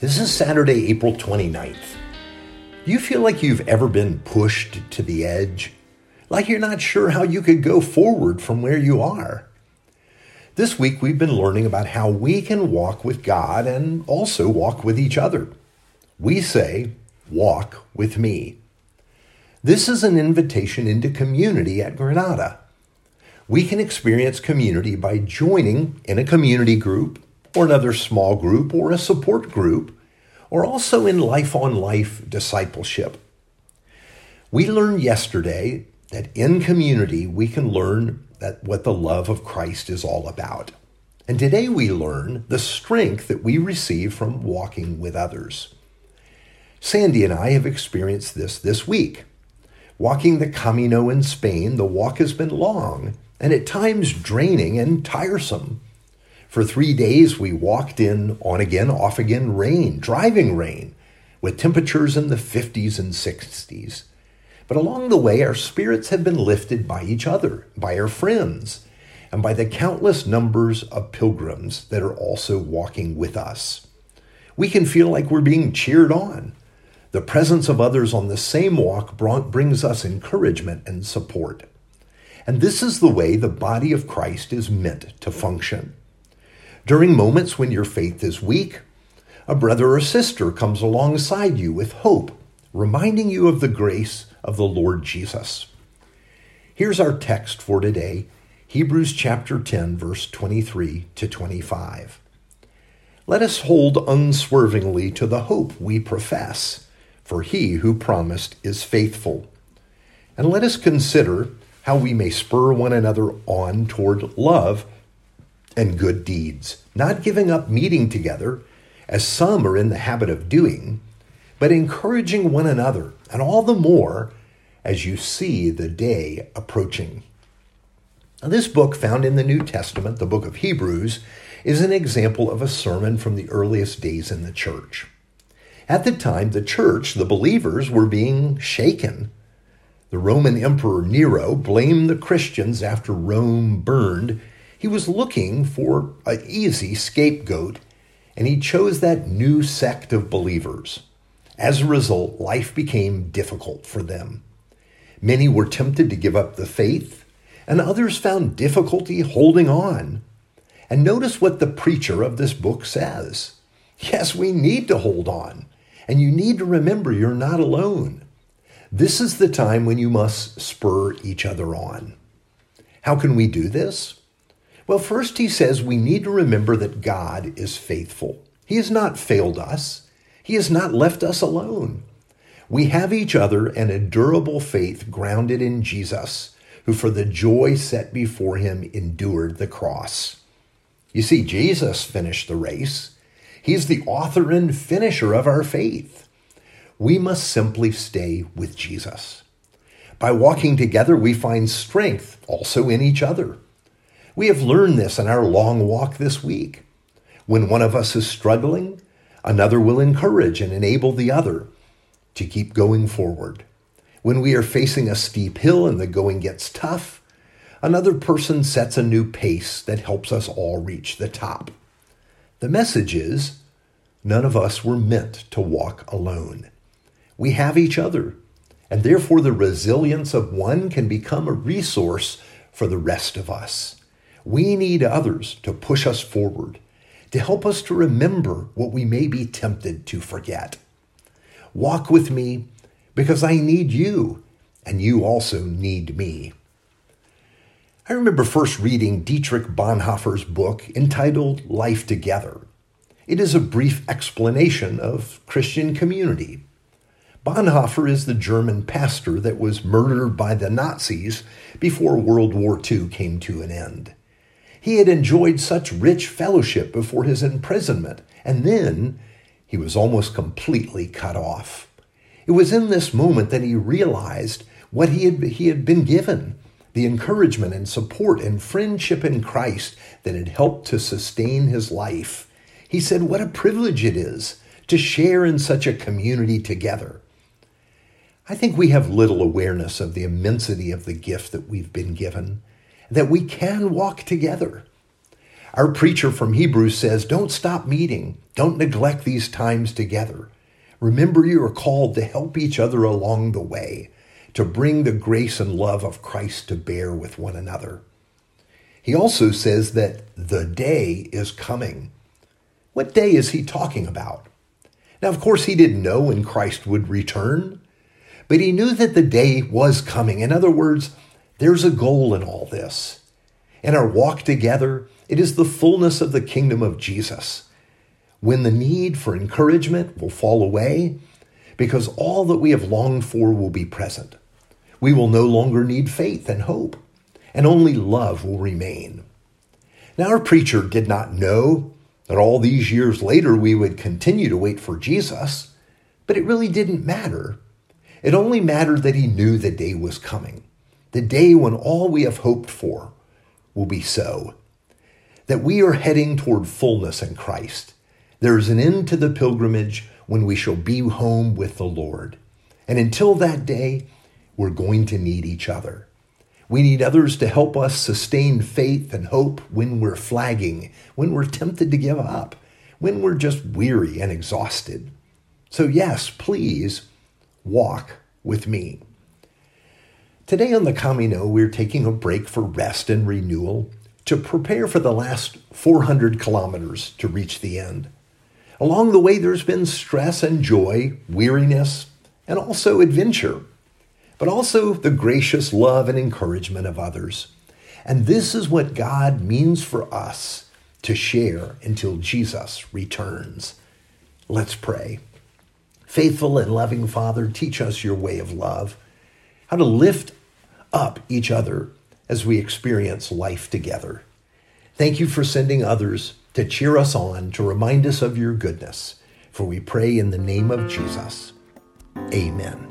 This is Saturday, April 29th. Do you feel like you've ever been pushed to the edge? Like you're not sure how you could go forward from where you are? This week, we've been learning about how we can walk with God and also walk with each other. We say, Walk with me. This is an invitation into community at Granada. We can experience community by joining in a community group or another small group or a support group or also in life on life discipleship. We learned yesterday that in community we can learn that what the love of Christ is all about. And today we learn the strength that we receive from walking with others. Sandy and I have experienced this this week. Walking the Camino in Spain, the walk has been long and at times draining and tiresome. For three days, we walked in on again, off again rain, driving rain, with temperatures in the 50s and 60s. But along the way, our spirits have been lifted by each other, by our friends, and by the countless numbers of pilgrims that are also walking with us. We can feel like we're being cheered on the presence of others on the same walk brings us encouragement and support. And this is the way the body of Christ is meant to function. During moments when your faith is weak, a brother or sister comes alongside you with hope, reminding you of the grace of the Lord Jesus. Here's our text for today Hebrews chapter 10, verse 23 to 25. Let us hold unswervingly to the hope we profess for he who promised is faithful. And let us consider how we may spur one another on toward love and good deeds, not giving up meeting together, as some are in the habit of doing, but encouraging one another, and all the more as you see the day approaching. Now, this book, found in the New Testament, the book of Hebrews, is an example of a sermon from the earliest days in the church. At the time, the church, the believers, were being shaken. The Roman Emperor Nero blamed the Christians after Rome burned. He was looking for an easy scapegoat, and he chose that new sect of believers. As a result, life became difficult for them. Many were tempted to give up the faith, and others found difficulty holding on. And notice what the preacher of this book says. Yes, we need to hold on. And you need to remember you're not alone. This is the time when you must spur each other on. How can we do this? Well, first, he says we need to remember that God is faithful. He has not failed us, He has not left us alone. We have each other and a durable faith grounded in Jesus, who for the joy set before him endured the cross. You see, Jesus finished the race. He's the author and finisher of our faith. We must simply stay with Jesus. By walking together, we find strength also in each other. We have learned this in our long walk this week. When one of us is struggling, another will encourage and enable the other to keep going forward. When we are facing a steep hill and the going gets tough, another person sets a new pace that helps us all reach the top. The message is none of us were meant to walk alone. We have each other, and therefore the resilience of one can become a resource for the rest of us. We need others to push us forward, to help us to remember what we may be tempted to forget. Walk with me because I need you, and you also need me. I remember first reading Dietrich Bonhoeffer's book entitled Life Together. It is a brief explanation of Christian community. Bonhoeffer is the German pastor that was murdered by the Nazis before World War II came to an end. He had enjoyed such rich fellowship before his imprisonment, and then he was almost completely cut off. It was in this moment that he realized what he had, he had been given the encouragement and support and friendship in Christ that had helped to sustain his life. He said, What a privilege it is to share in such a community together. I think we have little awareness of the immensity of the gift that we've been given, that we can walk together. Our preacher from Hebrews says, Don't stop meeting. Don't neglect these times together. Remember, you are called to help each other along the way, to bring the grace and love of Christ to bear with one another. He also says that the day is coming. What day is he talking about? Now, of course, he didn't know when Christ would return, but he knew that the day was coming. In other words, there's a goal in all this. In our walk together, it is the fullness of the kingdom of Jesus. When the need for encouragement will fall away, because all that we have longed for will be present. We will no longer need faith and hope, and only love will remain. Now, our preacher did not know that all these years later we would continue to wait for Jesus, but it really didn't matter. It only mattered that he knew the day was coming, the day when all we have hoped for will be so, that we are heading toward fullness in Christ. There is an end to the pilgrimage when we shall be home with the Lord. And until that day, we're going to need each other. We need others to help us sustain faith and hope when we're flagging, when we're tempted to give up, when we're just weary and exhausted. So, yes, please walk with me. Today on the Camino, we're taking a break for rest and renewal to prepare for the last 400 kilometers to reach the end. Along the way, there's been stress and joy, weariness, and also adventure but also the gracious love and encouragement of others. And this is what God means for us to share until Jesus returns. Let's pray. Faithful and loving Father, teach us your way of love, how to lift up each other as we experience life together. Thank you for sending others to cheer us on, to remind us of your goodness. For we pray in the name of Jesus. Amen.